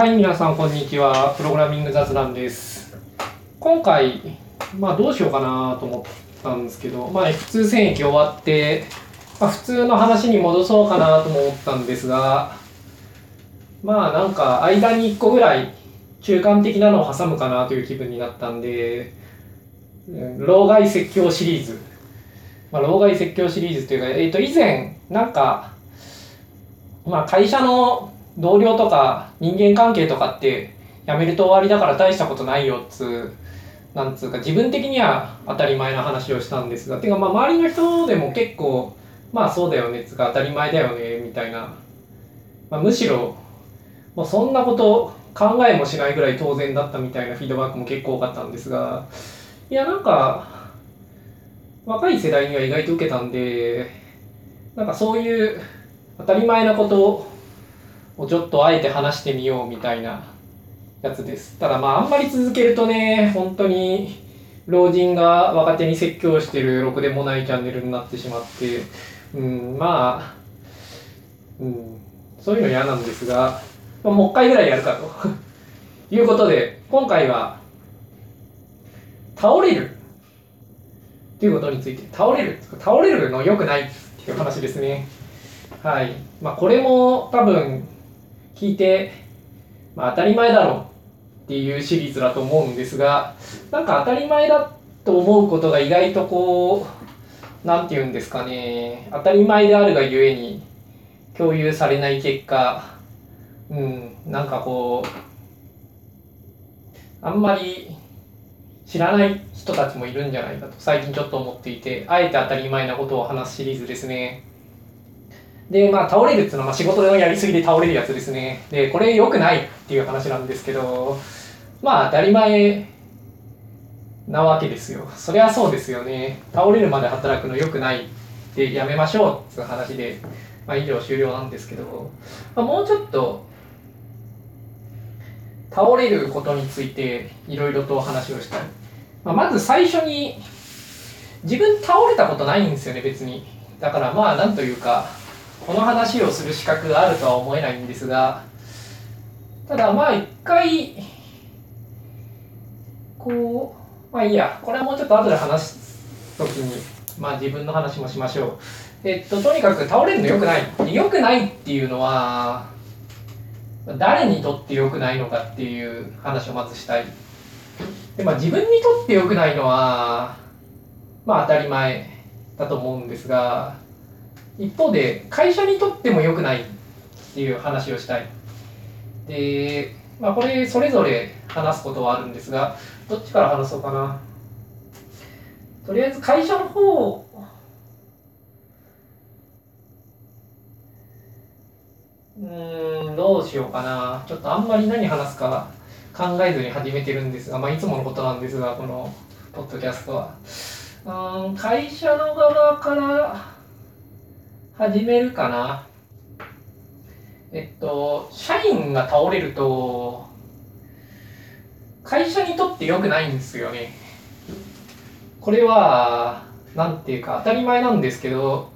はい、皆さん、こんにちは。プログラミング雑談です。今回、まあ、どうしようかなと思ったんですけど、まあ、F2 戦役終わって、まあ、普通の話に戻そうかなとも思ったんですが、まあ、なんか、間に1個ぐらい、中間的なのを挟むかなという気分になったんで、老害説教シリーズ。まあ、老害説教シリーズというか、えっ、と、以前、なんか、まあ、会社の同僚とか人間関係とかって辞めると終わりだから大したことないよっつうなんつうか自分的には当たり前な話をしたんですがてかまあ周りの人でも結構まあそうだよねつうか当たり前だよねみたいな、まあ、むしろもうそんなこと考えもしないぐらい当然だったみたいなフィードバックも結構多かったんですがいやなんか若い世代には意外と受けたんでなんかそういう当たり前なことをちょっとあえて話してみようみたいなやつです。ただまああんまり続けるとね、本当に老人が若手に説教してるろくでもないチャンネルになってしまって、うん、まあ、うん、そういうの嫌なんですが、まあ、もう一回ぐらいやるかと いうことで、今回は、倒れるっていうことについて、倒れる、倒れるの良くないっていう話ですね。はい。まあこれも多分、聞いて、まあ、当たり前だろっていうシリーズだと思うんですがなんか当たり前だと思うことが意外とこうなんて言うんですかね当たり前であるがゆえに共有されない結果うんなんかこうあんまり知らない人たちもいるんじゃないかと最近ちょっと思っていてあえて当たり前なことを話すシリーズですね。で、まあ、倒れるっていうのは、まあ、仕事のやりすぎで倒れるやつですね。で、これ良くないっていう話なんですけど、まあ、当たり前なわけですよ。そりゃそうですよね。倒れるまで働くの良くないってやめましょうっていう話で、まあ、以上終了なんですけど、まあ、もうちょっと、倒れることについていろいろとお話をしたい。まあ、まず最初に、自分倒れたことないんですよね、別に。だからまあ、なんというか、この話をする資格があるとは思えないんですがただまあ一回こうまあいいや。これはもうちょっと後で話す時にまあ自分の話もしましょう。えっととにかく倒れるの良くない。良くないっていうのは誰にとって良くないのかっていう話をまずしたい。でまあ自分にとって良くないのはまあ当たり前だと思うんですが一方で会社にとっても良くないっていう話をしたい。で、まあこれそれぞれ話すことはあるんですが、どっちから話そうかな。とりあえず会社の方、うん、どうしようかな。ちょっとあんまり何話すか考えずに始めてるんですが、まあいつものことなんですが、このポッドキャストは。うん、会社の側から、始めるかな。えっと、社員が倒れると、会社にとって良くないんですよね。これは、なんていうか当たり前なんですけど、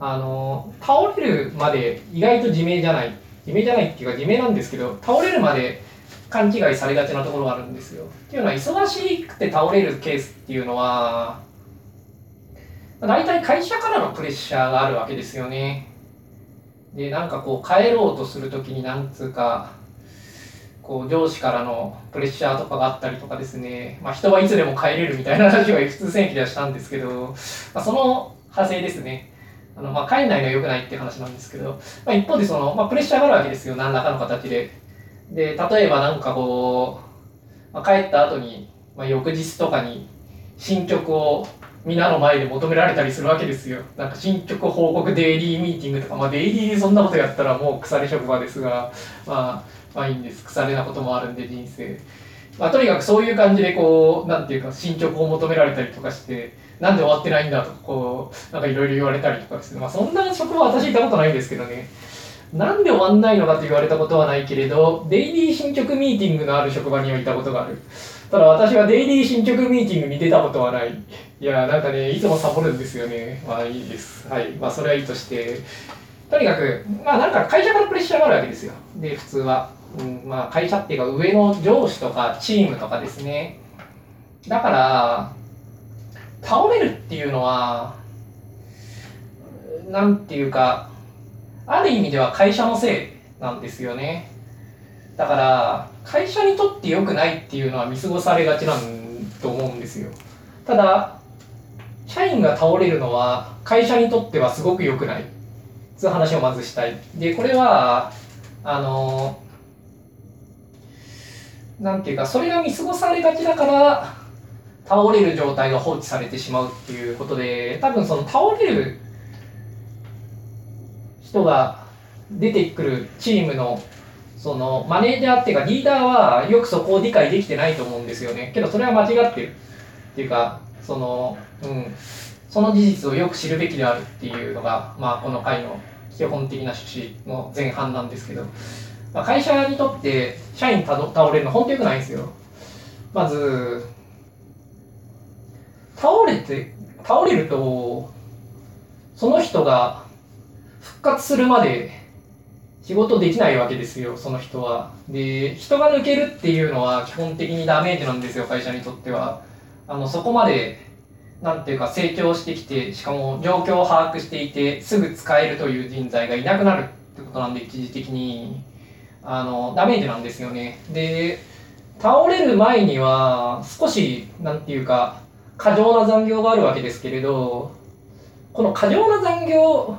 あの、倒れるまで意外と自明じゃない。自明じゃないっていうか自明なんですけど、倒れるまで勘違いされがちなところがあるんですよ。っていうのは、忙しくて倒れるケースっていうのは、大体会社からのプレッシャーがあるわけですよね。で、なんかこう帰ろうとするときになんつうか、こう上司からのプレッシャーとかがあったりとかですね、まあ人はいつでも帰れるみたいな話は普通戦記ではしたんですけど、まあ、その派生ですね。あのまあ帰んないのは良くないっていう話なんですけど、まあ、一方でその、まあ、プレッシャーがあるわけですよ、何らかの形で。で、例えばなんかこう、まあ、帰った後に、まあ、翌日とかに進捗を皆の前で求められたりするわけですよ。なんか進捗報告デイリーミーティングとか、まあデイリーでそんなことやったらもう腐れ職場ですが、まあ、まあいいんです。腐れなこともあるんで人生。まあとにかくそういう感じでこう、なんていうか進捗を求められたりとかして、なんで終わってないんだとか、こう、なんかいろいろ言われたりとかですね。まあそんな職場私いたことないんですけどね。なんで終わんないのかと言われたことはないけれど、デイリー進捗ミーティングのある職場にはいたことがある。ただ私はデイリー進捗ミーティングに出たことはない。いや、なんかね、いつもサボるんですよね。まあいいです。はい。まあそれはいいとして。とにかく、まあなんか会社からプレッシャーがあるわけですよ。で、普通は。うん、まあ会社っていうか上の上司とかチームとかですね。だから、倒れるっていうのは、なんていうか、ある意味では会社のせいなんですよね。だから、会社にとって良くないっていうのは見過ごされがちなんと思うんですよ。ただ、社員が倒れるのは会社にとってはすごく良くない。つう話をまずしたい。で、これは、あの、なんていうか、それが見過ごされがちだから、倒れる状態が放置されてしまうっていうことで、多分その倒れる人が出てくるチームのそのマネージャーっていうかリーダーはよくそこを理解できてないと思うんですよね。けどそれは間違ってるっていうか、その、うん、その事実をよく知るべきであるっていうのが、まあこの回の基本的な趣旨の前半なんですけど、まあ、会社にとって社員た倒れるの本当良くないんですよ。まず、倒れて、倒れると、その人が復活するまで仕事できないわけですよ、その人は。で、人が抜けるっていうのは基本的にダメージなんですよ、会社にとっては。あの、そこまで、なんていうか成長してきて、しかも状況を把握していて、すぐ使えるという人材がいなくなるってことなんで、一時的に。あの、ダメージなんですよね。で、倒れる前には、少し、なんていうか、過剰な残業があるわけですけれど、この過剰な残業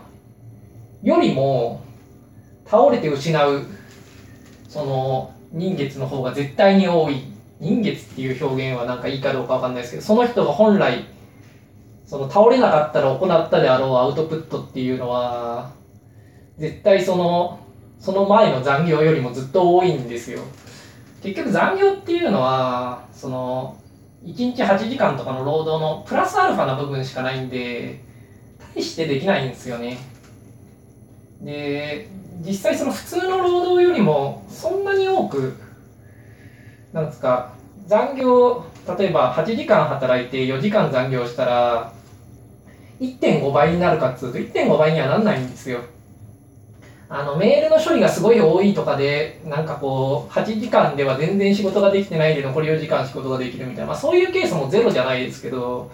よりも、倒れて失う、その、人月の方が絶対に多い。人月っていう表現はなんかいいかどうかわかんないですけど、その人が本来、その倒れなかったら行ったであろうアウトプットっていうのは、絶対その、その前の残業よりもずっと多いんですよ。結局残業っていうのは、その、1日8時間とかの労働のプラスアルファな部分しかないんで、大してできないんですよね。で、実際その普通の労働よりもそんなに多く、なんですか、残業、例えば8時間働いて4時間残業したら、1.5倍になるかっつうと1.5倍にはなんないんですよ。あの、メールの処理がすごい多いとかで、なんかこう、8時間では全然仕事ができてないで残り4時間仕事ができるみたいな、まあそういうケースもゼロじゃないですけど、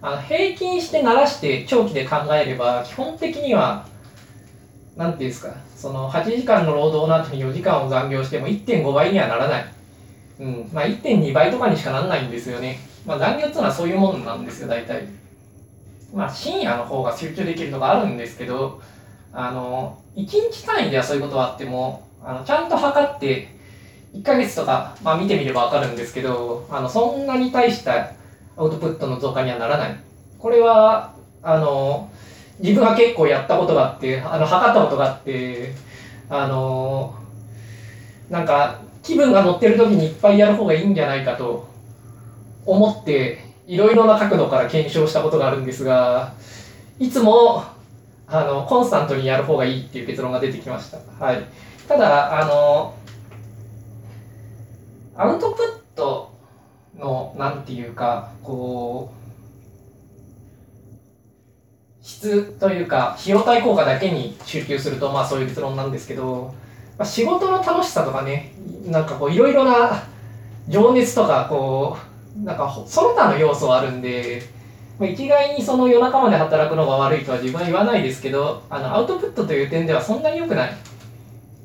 あの平均して鳴らして長期で考えれば、基本的には、なんていうんですか、その8時間の労働の後に4時間を残業しても1.5倍にはならない。うん。まあ1.2倍とかにしかならないんですよね。まあ残業っていうのはそういうもんなんですよ、大体。まあ深夜の方が集中できるとかあるんですけど、あの、1日単位ではそういうことはあっても、あのちゃんと測って、1ヶ月とか、まあ見てみればわかるんですけど、あの、そんなに大したアウトプットの増加にはならない。これは、あの、自分は結構やったことがあって、あの、測ったことがあって、あの、なんか、気分が乗ってる時にいっぱいやる方がいいんじゃないかと思って、いろいろな角度から検証したことがあるんですが、いつもあの、コンスタントにやる方がいいっていう結論が出てきました。はい。ただ、あの、アウトプットの、なんていうか、こう、質というか、費用対効果だけに集中すると、まあそういう結論なんですけど、まあ、仕事の楽しさとかね、なんかこう、いろいろな情熱とか、こう、なんか、その他の要素はあるんで、まあ一概にその夜中まで働くのが悪いとは自分は言わないですけど、あのアウトプットという点ではそんなに良くない。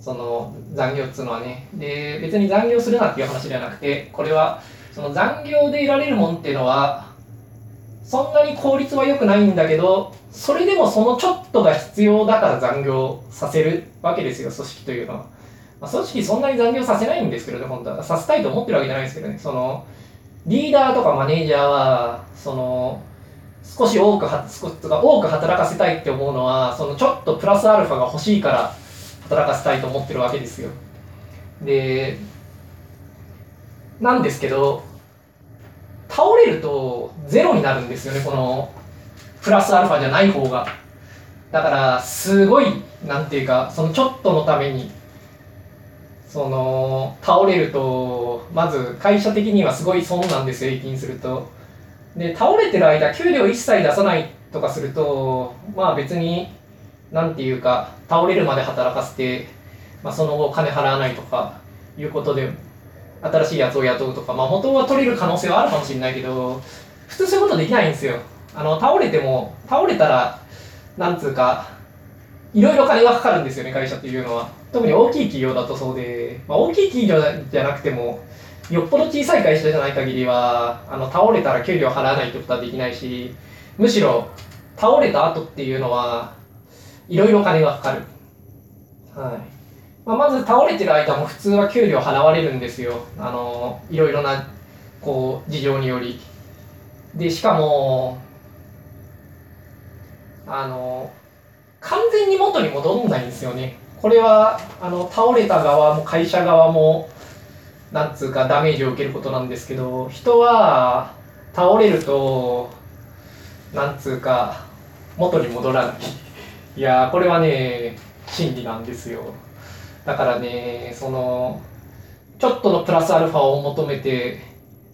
その残業っつうのはね。で、別に残業するなっていう話ではなくて、これはその残業で得られるもんっていうのは、そんなに効率は良くないんだけど、それでもそのちょっとが必要だから残業させるわけですよ、組織というのは。まあ、組織そんなに残業させないんですけどね、本当は。させたいと思ってるわけじゃないですけどね。その、リーダーとかマネージャーは、その、少し多くは少し多く働かせたいって思うのはそのちょっとプラスアルファが欲しいから働かせたいと思ってるわけですよでなんですけど倒れるとゼロになるんですよねこのプラスアルファじゃない方が。だからすごいなんていうかそのちょっとのためにその倒れるとまず会社的にはすごい損なんですよ平均すると。で、倒れてる間、給料一切出さないとかすると、まあ別に、なんていうか倒れるまで働かせて、まあ、その後金払わないとかいうことで新しいやつを雇うとか、まあ、元は取れる可能性はあるかもしれないけど普通そういうことできないんですよ。あの倒れても倒れたらなんつうかいろいろ金がかかるんですよね会社っていうのは。特に大きい企業だとそうで、まあ、大きい企業じゃなくてもよっぽど小さい会社じゃない限りはあの倒れたら給料払わないってことはできないしむしろ倒れた後っていうのはいろいろ金がかかる。はい。まあ、まず倒れてる間も普通は給料払われるんですよ。あのいろいろなこう事情により。でしかもあの完全に元に戻んないんですよね。これはあの倒れた側も会社側もなんつうかダメージを受けることなんですけど人は倒れるとなんつうか元に戻らないいやこれはね真理なんですよだからねそのちょっとのプラスアルファを求めて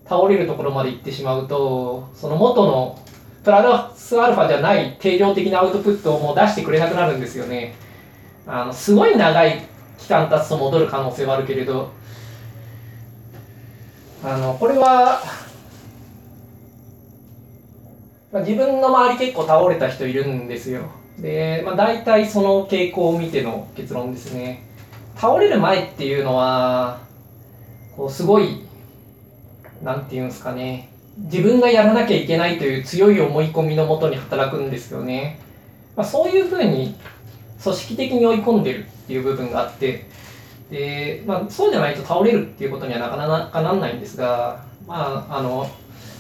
倒れるところまで行ってしまうとその元のプラスアルファじゃない定量的なアウトプットをもう出してくれなくなるんですよねあのすごい長い期間経つと戻る可能性はあるけれどあのこれはまあ、自分の周り結構倒れた人いるんですよ。で、まあ、大体その傾向を見ての結論ですね。倒れる前っていうのは、こうすごい、なんていうんですかね、自分がやらなきゃいけないという強い思い込みのもとに働くんですよね。まあ、そういうふうに組織的に追い込んでるっていう部分があって、で、まあ、そうじゃないと倒れるっていうことにはなかなかなんないんですが、まあ、あの、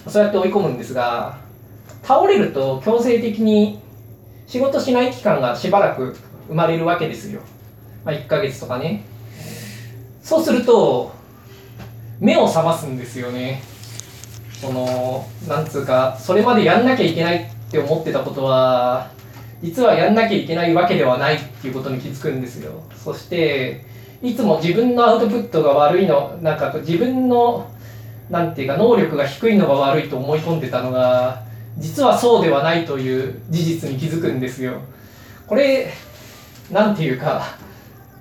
そうやって追い込むんですが、倒れると強制的に仕事しない期間がしばらく生まれるわけですよ。まあ、1ヶ月とかね。そうすると、目を覚ますんですよね。その、なんつうか、それまでやんなきゃいけないって思ってたことは、実はやんなきゃいけないわけではないっていうことに気づくんですよ。そして、いつも自分のアウトプットが悪いの、なんか自分の、なんていうか、能力が低いのが悪いと思い込んでたのが、実はそうではないという事実に気づくんですよ。これ、なんていうか、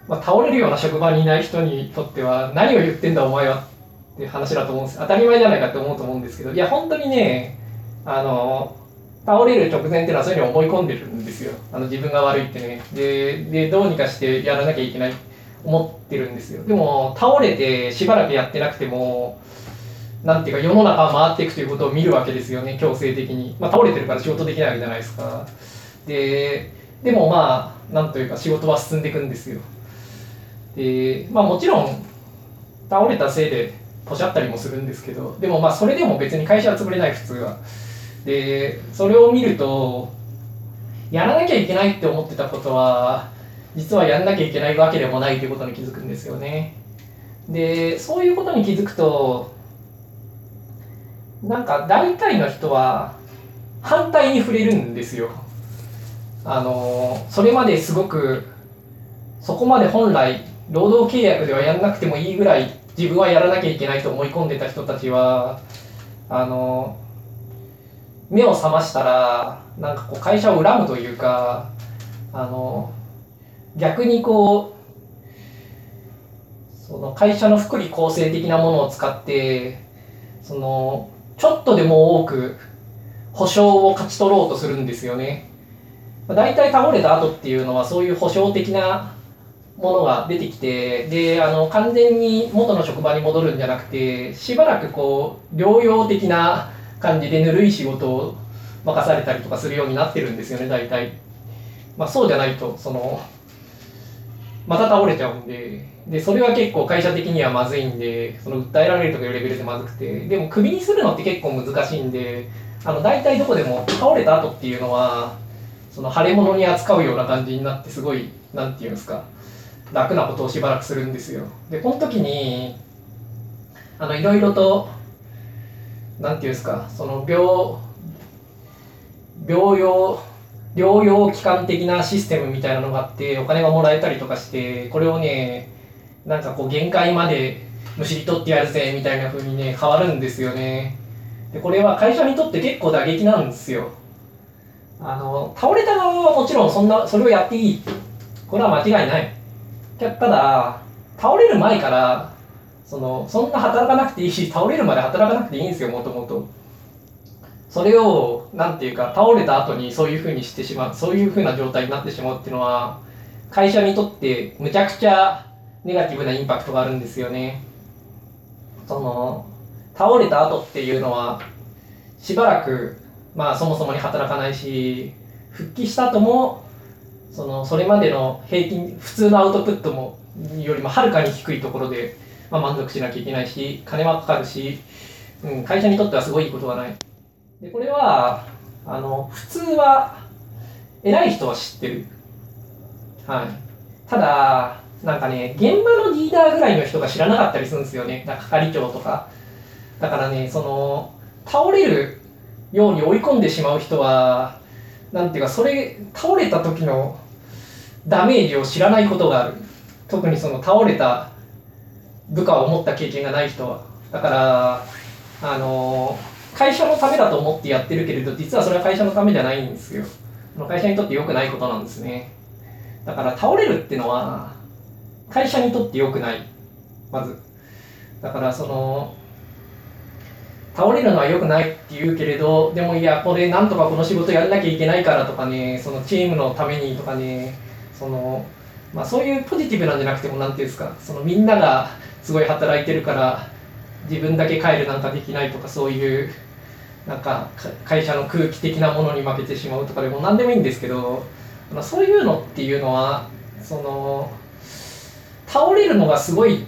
まあ、倒れるような職場にいない人にとっては何を言ってんだお前はっていう話だと思うんです。当たり前じゃないかって思うと思うんですけどいや本当にねあの倒れる直前っていうのはそういうふうに思い込んでるんですよ。あの自分が悪いってね。ででどうにかしてやらなきゃいけない思ってるんですよ。でも倒れてしばらくやってなくてもなんていうか世の中が回っていくということを見るわけですよね強制的に、まあ、倒れてるから仕事できないわけじゃないですか。ででもまあなんというか仕事は進んでいくんですよ。でまあもちろん倒れたせいでポシャったりもするんですけどでもまあそれでも別に会社は潰れない普通はでそれを見るとやらなきゃいけないって思ってたことは実はやんなきゃいけないわけでもないということに気づくんですよねでそういうことに気づくとなんか大体の人は反対に触れるんですよ。あのそれまですごくそこまで本来労働契約ではやんなくてもいいぐらい自分はやらなきゃいけないと思い込んでた人たちはあの目を覚ましたらなんかこう会社を恨むというかあの逆にこうその会社の福利厚生的なものを使ってそのちょっとでも多く保証を勝ち取ろうとするんですよね。大体倒れた後っていうのはそういう保証的なものが出てきてであの完全に元の職場に戻るんじゃなくてしばらくこう療養的な感じでぬるい仕事を任されたりとかするようになってるんですよね大体。まあ、そうじゃないとそのまた倒れちゃうんででそれは結構会社的にはまずいんでその訴えられるとかいうレベルでまずくてでもクビにするのって結構難しいんであの大体どこでも倒れた後っていうのはその腫れ物に扱うような感じになってすごいなんていうんですか楽なことをしばらくするんですよ。でこの時にあのいろいろとなんていうんですかその病病養療養期間的なシステムみたいなのがあってお金がもらえたりとかしてこれをねなんかこう限界までむしり取ってやるぜみたいな風にね変わるんですよね。でこれは会社にとって結構打撃なんですよ。あの倒れた側はもちろんそんなそれをやっていい。これは間違いない。ただ倒れる前からそのそんな働かなくていいし倒れるまで働かなくていいんですよもともと。それをなんていうか倒れた後にそういうふうにしてしまうそういうふうな状態になってしまうっていうのは会社にとってむちゃくちゃネガティブなインパクトがあるんですよね。その倒れた後っていうのはしばらくまあそもそもに働かないし復帰した後もそのそれまでの平均普通のアウトプットもよりもはるかに低いところで、まあ、満足しなきゃいけないし金はかかるし、うん、会社にとってはすごいことがない。でこれはあの普通は偉い人は知ってる。はい。ただなんかね現場のリーダーぐらいの人が知らなかったりするんですよね。係長とか。だからねその倒れるように追い込んでしまう人はなんていうかそれ倒れた時のダメージを知らないことがある。特にその倒れた部下を持った経験がない人は。だからあの会社のためだと思ってやってるけれど実はそれは会社のためじゃないんですよ。会社にとって良くないことなんですね。だから倒れるってのは会社にとって良くない。まず。だからその倒れるのは良くないって言うけれどでもいやこれなんとかこの仕事やんなきゃいけないからとかねそのチームのためにとかねその、まあ、そういうポジティブなんじゃなくても何て言うんですかそのみんながすごい働いてるから自分だけ帰るなんかできないとかそういうなんか会社の空気的なものに負けてしまうとかでも何でもいいんですけど、まあ、そういうのっていうのはその倒れるのがすごい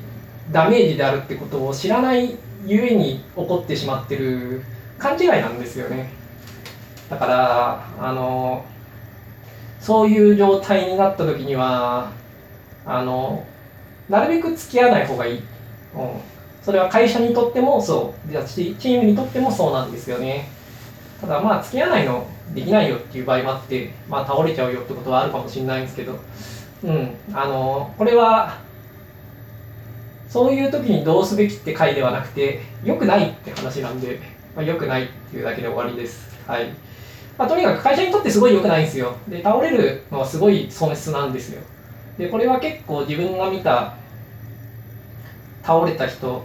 ダメージであるってことを知らないゆえに起こってしまってる勘違いなんですよね。だからあのそういう状態になった時にはあのなるべく付き合わない方がいい、うん、それは会社にとってもそう。じゃチームにとってもそうなんですよね。ただまあ付き合わないのできないよっていう場合もあってまあ倒れちゃうよってことはあるかもしれないんですけど。うん。あのこれはそういう時にどうすべきって回ではなくて、良くないって話なんで、まあ、良くないっていうだけで終わりです。はい。まあ、とにかく会社にとってすごい良くないんですよ。で、倒れるのはすごい損失なんですよ。で、これは結構自分が見た倒れた人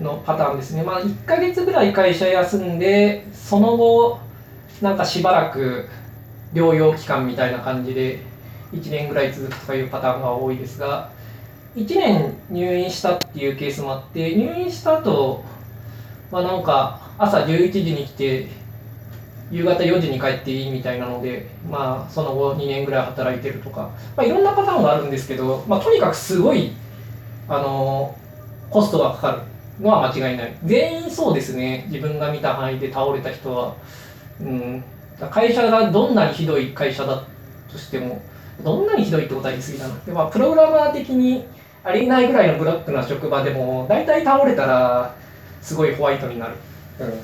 のパターンですね。まあ、1ヶ月ぐらい会社休んで、その後、なんかしばらく療養期間みたいな感じで、1年ぐらい続くとかいうパターンが多いですが、1年入院したっていうケースもあって入院した後まあなんか朝11時に来て夕方4時に帰っていいみたいなのでまあその後2年ぐらい働いてるとか、まあ、いろんなパターンがあるんですけど、まあ、とにかくすごいあのコストがかかるのは間違いない。全員そうですね。自分が見た範囲で倒れた人は、うん、会社がどんなにひどい会社だとしてもどんなにひどいってことは言い過ぎだな。で、まあ、プログラマー的にありえないぐらいのブロックな職場でも大体倒れたらすごいホワイトになる、うん、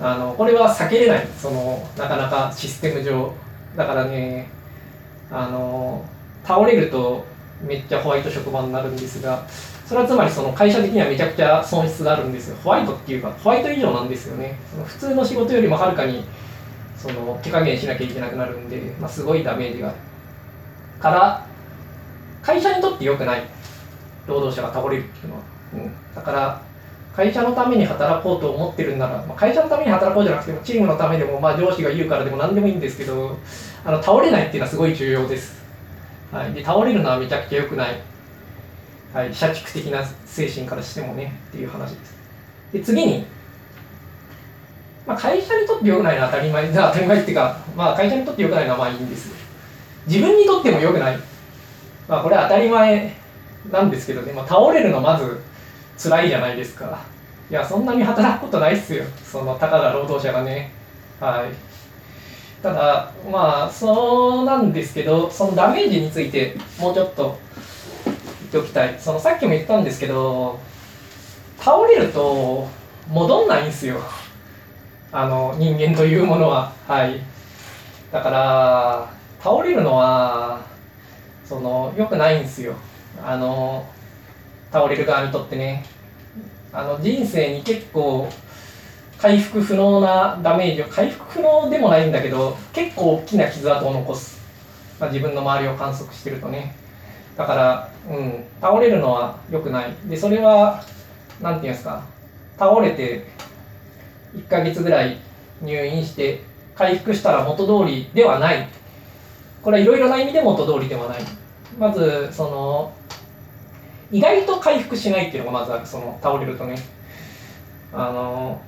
あのこれは避けれない。そのなかなかシステム上。だからねあの倒れるとめっちゃホワイト職場になるんですがそれはつまりその会社的にはめちゃくちゃ損失があるんですよ。ホワイトっていうかホワイト以上なんですよね。その普通の仕事よりもはるかにその手加減しなきゃいけなくなるんで、まあ、すごいダメージがから会社にとって良くない。労働者が倒れるっていうのは、うん、だから会社のために働こうと思ってるんなら、まあ、会社のために働こうじゃなくてもチームのためでも、まあ、上司が言うからでも何でもいいんですけどあの倒れないっていうのはすごい重要です、はい、で倒れるのはめちゃくちゃ良くない、はい、社畜的な精神からしてもねっていう話です。で次にまあ、会社にとって良くないのは当たり前当たり前っていうか、まあ、会社にとって良くないのはまあいいんです。自分にとっても良くない、まあ、これは当たり前なんですけどね、まあ、倒れるのまず辛いじゃないですか。いやそんなに働くことないっすよ。そのたかが労働者がね。はい。ただまあそうなんですけどそのダメージについてもうちょっと言っておきたい。そのさっきも言ったんですけど倒れると戻んないんですよ。あの人間というものは。はい。だから倒れるのはその良くないんですよ。あの倒れる側にとってね。あの人生に結構回復不能なダメージを回復不能でもないんだけど結構大きな傷跡を残す、まあ、自分の周りを観測してるとね。だからうん倒れるのは良くない。でそれは何て言うんですか。倒れて1ヶ月ぐらい入院して回復したら元通りではない。これはいろいろな意味で元通りではない。まずその意外と回復しないっていうのがまずあるその倒れるとね。あの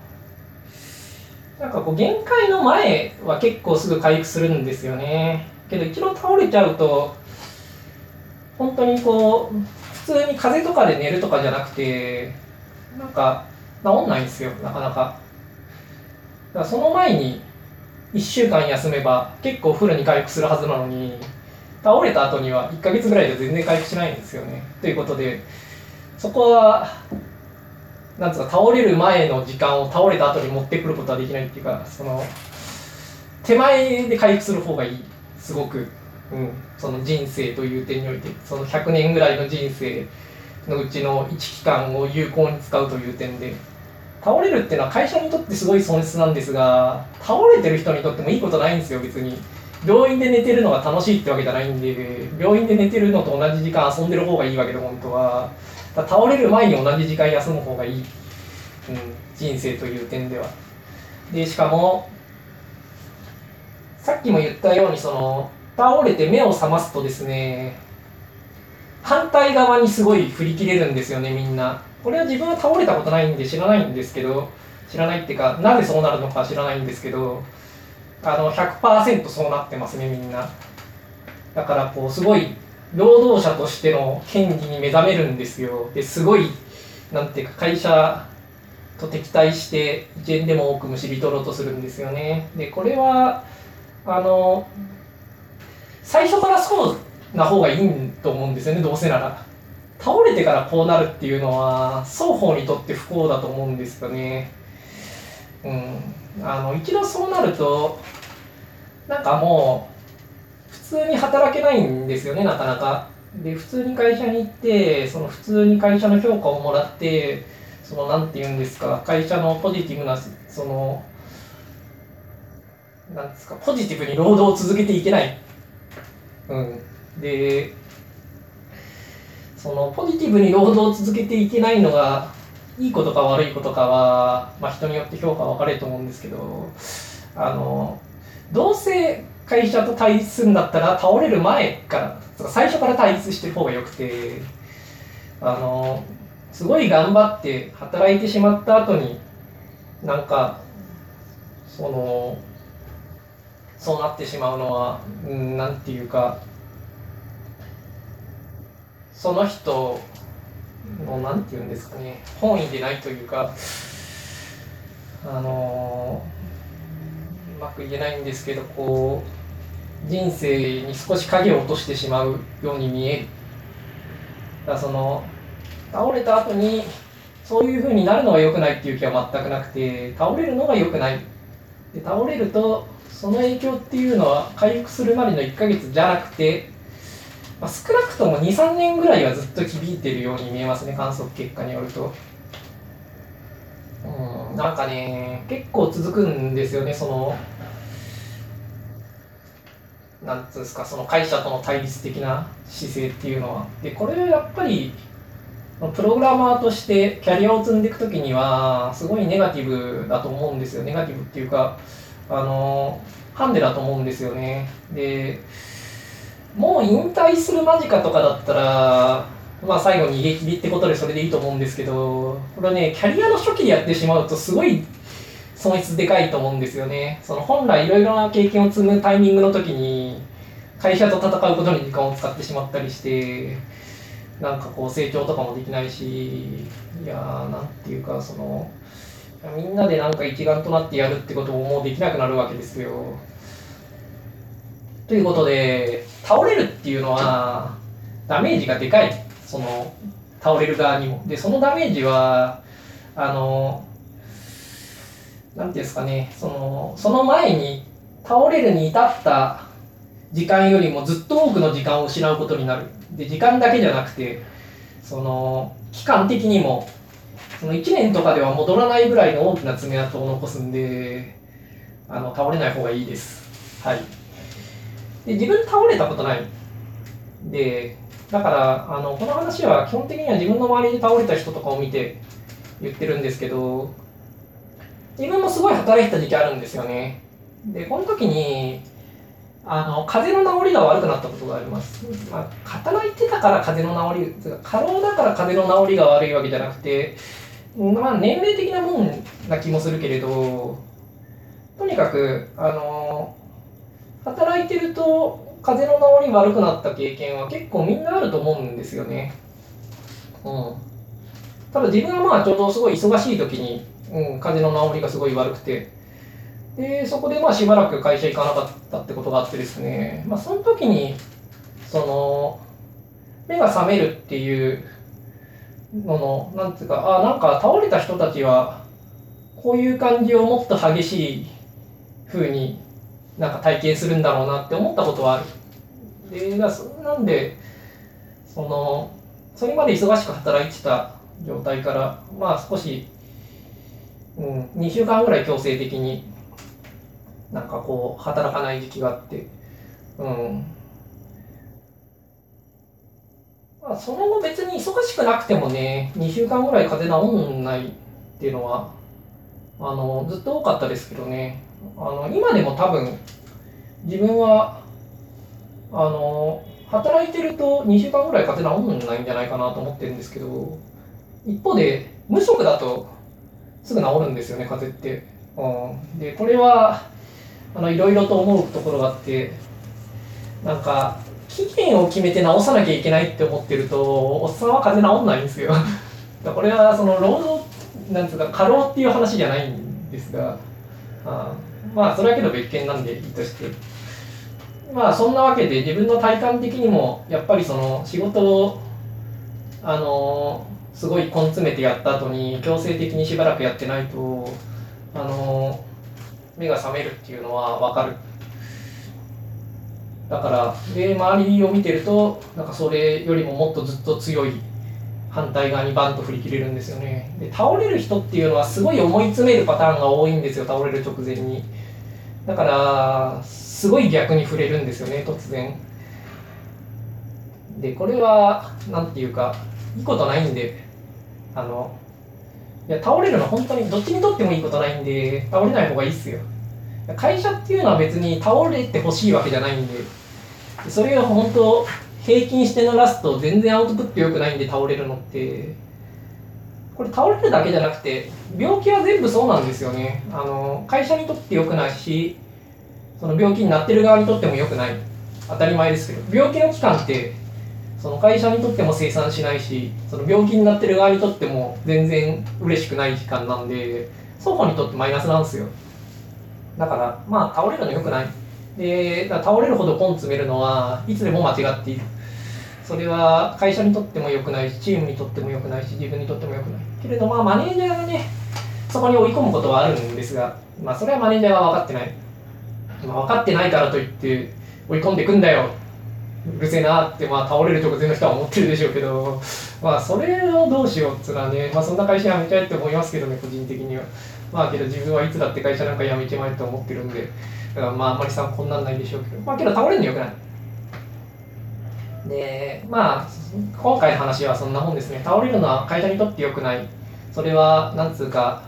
なんかこう限界の前は結構すぐ回復するんですよね。けど一度倒れちゃうと本当にこう普通に風邪とかで寝るとかじゃなくてなんか治んないんですよなかなか。だからその前に1週間休めば結構フルに回復するはずなのに倒れた後には1ヶ月ぐらいで全然回復しないんですよね。ということでそこはなんつうか倒れる前の時間を倒れた後に持ってくることはできないっていうかその手前で回復する方がいい。すごく、うん、その人生という点において。その100年ぐらいの人生のうちの1期間を有効に使うという点で。倒れるっていうのは会社にとってすごい損失なんですが倒れてる人にとってもいいことないんですよ別に。病院で寝てるのが楽しいってわけじゃないんで病院で寝てるのと同じ時間遊んでる方がいいわけで本当は倒れる前に同じ時間休む方がいい、うん、人生という点では。でしかもさっきも言ったようにその倒れて目を覚ますとですね反対側にすごい振り切れるんですよねみんな。これは自分は倒れたことないんで知らないんですけど知らないっていうかなぜそうなるのか知らないんですけどあの100%そうなってますねみんな。だからこうすごい労働者としての権利に目覚めるんですよ。ですごいなんていうか会社と敵対して一円でも多くむしり取ろうとするんですよね。でこれはあの最初からそうな方がいいと思うんですよねどうせなら。倒れてからこうなるっていうのは双方にとって不幸だと思うんですよね。うん、あの一度そうなるとなんかもう普通に働けないんですよねなかなか。で普通に会社に行ってその普通に会社の評価をもらってその何て言うんですか会社のポジティブなそのなんですかポジティブに労働を続けていけない。うん、でそのポジティブに労働を続けていけないのがいいことか悪いことかは、まあ、人によって評価は分かれると思うんですけどあのどうせ会社と対立するんだったら倒れる前から最初から対立してる方がよくてあのすごい頑張って働いてしまった後になんかそのそうなってしまうのは何、ん、て言うかその人の何て言うんですかね。本意でないというかあのうまく言えないんですけどこう人生に少し影を落としてしまうように見える。だからその倒れた後にそういうふうになるのは良くないっていう気は全くなくて倒れるのが良くない。で倒れるとその影響っていうのは回復するまでの1ヶ月じゃなくてまあ、少なくとも23年ぐらいはずっと響いてるように見えますね観測結果によると。うんなんかね結構続くんですよねそのなんつうんですかその会社との対立的な姿勢っていうのは。でこれやっぱりプログラマーとしてキャリアを積んでいく時にはすごいネガティブだと思うんですよ。ネガティブっていうかあのハンデだと思うんですよね。でもう引退する間近とかだったら、まあ最後逃げ切りってことでそれでいいと思うんですけど、これはね、キャリアの初期でやってしまうとすごい損失でかいと思うんですよね。その本来いろいろな経験を積むタイミングの時に、会社と戦うことに時間を使ってしまったりして、なんかこう成長とかもできないし、いやー、なんていうか、その、みんなでなんか一丸となってやるってことももうできなくなるわけですよ。ということで、倒れるっていうのは、ダメージがでかい。その、倒れる側にも。で、そのダメージは、あの、なんていうんですかね、その、その前に倒れるに至った時間よりもずっと多くの時間を失うことになる。で、時間だけじゃなくて、その、期間的にも、その1年とかでは戻らないぐらいの大きな爪痕を残すんで、あの倒れない方がいいです。はい。で自分倒れたことない。で、だからあのこの話は基本的には自分の周りで倒れた人とかを見て言ってるんですけど、自分もすごい働いてた時期あるんですよね。で、この時に、あの風邪の治りが悪くなったことがあります。まあ、働いてたから風邪の治り、過労だから風邪の治りが悪いわけじゃなくて、まあ、年齢的なもんな気もするけれど、とにかく、あの、働いてると風邪の治り悪くなった経験は結構みんなあると思うんですよね。うん。ただ自分はまあちょうどすごい忙しい時に、うん、風邪の治りがすごい悪くて、で、そこでまあしばらく会社行かなかったってことがあってですね、まあその時に、その、目が覚めるっていうのの、なんつうか、あなんか倒れた人たちは、こういう感じをもっと激しい風になんか体験するんだろうなって思ったことはある。で、なんで、その、それまで忙しく働いてた状態から、まあ少し、うん、2週間ぐらい強制的になんかこう働かない時期があってうんまあその後別に忙しくなくてもね2週間ぐらい風邪治んないっていうのはあのずっと多かったですけどねあの今でも多分自分はあの働いてると2週間ぐらい風邪治んないんじゃないかなと思ってるんですけど一方で無職だとすぐ治るんですよね風邪って。うん、でこれはあのいろいろと思うところがあってなんか期限を決めて直さなきゃいけないって思ってるとおっさんは風邪治んないんですよ。これはその労働なんつうか過労っていう話じゃないんですがあまあそれだけど別件なんでいいとして。まあそんなわけで自分の体感的にもやっぱりその仕事をあのすごい根詰めてやった後に強制的にしばらくやってないとあの目が覚めるっていうのは分かる。だからで周りを見てるとなんかそれよりももっとずっと強い反対側にバンと振り切れるんですよね。で倒れる人っていうのはすごい思い詰めるパターンが多いんですよ倒れる直前に。だからすごい逆に触れるんですよね突然。でこれは何て言うかいいことないんであのいや倒れるの本当にどっちにとってもいいことないんで倒れない方がいいっすよ。会社っていうのは別に倒れてほしいわけじゃないんでそれが本当平均してのラスト全然アウトプット良くないんで倒れるのって。これ倒れるだけじゃなくて病気は全部そうなんですよね。あの会社にとって良くないしその病気になってる側にとっても良くない。当たり前ですけど。病気の期間ってその会社にとっても生産しないしその病気になってる側にとっても全然嬉しくない期間なんで双方にとってマイナスなんですよ。だからまあ倒れるのよくない。で倒れるほど根詰めるのはいつでも間違っている。それは会社にとっても良くないしチームにとっても良くないし自分にとっても良くない。けれどまあマネージャーがねそこに追い込むことはあるんですがまあそれはマネージャーが分かってない、まあ、分かってないからといって追い込んでいくんだよ。うるせえなって、まあ、倒れる直前の人は思ってるでしょうけど、まあ、それをどうしようっつうのはね、まあ、そんな会社辞めちゃえって思いますけどね、個人的には。まあ、けど自分はいつだって会社なんか辞めちまえと思ってるんで、まあ、あんまり参考にならないでしょうけど、まあ、けど倒れるのよくない。で、まあ、今回の話はそんなもんですね。倒れるのは会社にとって良くない。それは、なんつうか、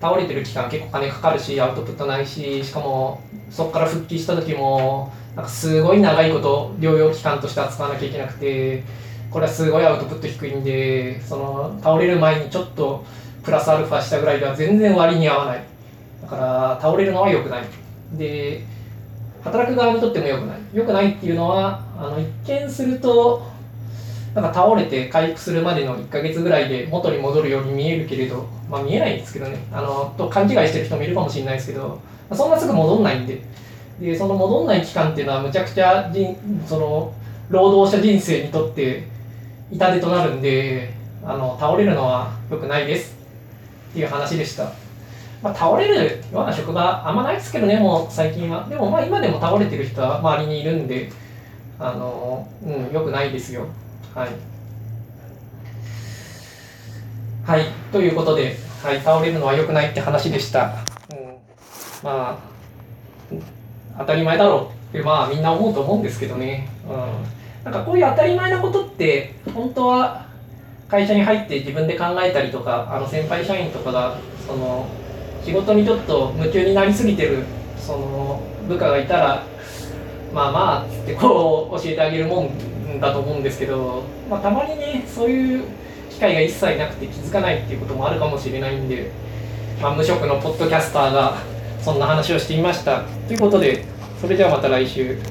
倒れてる期間結構金かかるし、アウトプットないし、しかも、そこから復帰した時も、なんかすごい長いこと療養期間として扱わなきゃいけなくてこれはすごいアウトプット低いんでその倒れる前にちょっとプラスアルファしたぐらいでは全然割に合わないだから倒れるのは良くないで働く側にとっても良くない。良くないっていうのはあの一見するとなんか倒れて回復するまでの1ヶ月ぐらいで元に戻るように見えるけれど、まあ、見えないんですけどね。あのと勘違いしてる人もいるかもしれないですけどそんなすぐ戻んないんで。でその戻んない期間っていうのはむちゃくちゃ人その労働者人生にとって痛手となるんであの倒れるのは良くないです。っていう話でした、まあ、倒れるような職場あんまないですけどねもう最近は。でもまあ今でも倒れてる人は周りにいるんであのうん良くないですよ。はい。はい、ということで、はい、倒れるのは良くないって話でした。うん、まあ、当たり前だろう。って、まあみんな思うと思うんですけどね。うん、なんかこういう当たり前なことって、本当は会社に入って自分で考えたりとか、あの先輩社員とかが、その、仕事にちょっと夢中になりすぎてる、その、部下がいたら、まあまあ、つってこう教えてあげるもんだと思うんですけど、まあたまにね、そういう機会が一切なくて気づかないっていうこともあるかもしれないんで、まあ、無職のポッドキャスターがそんな話をしてみました。ということで、それではまた来週。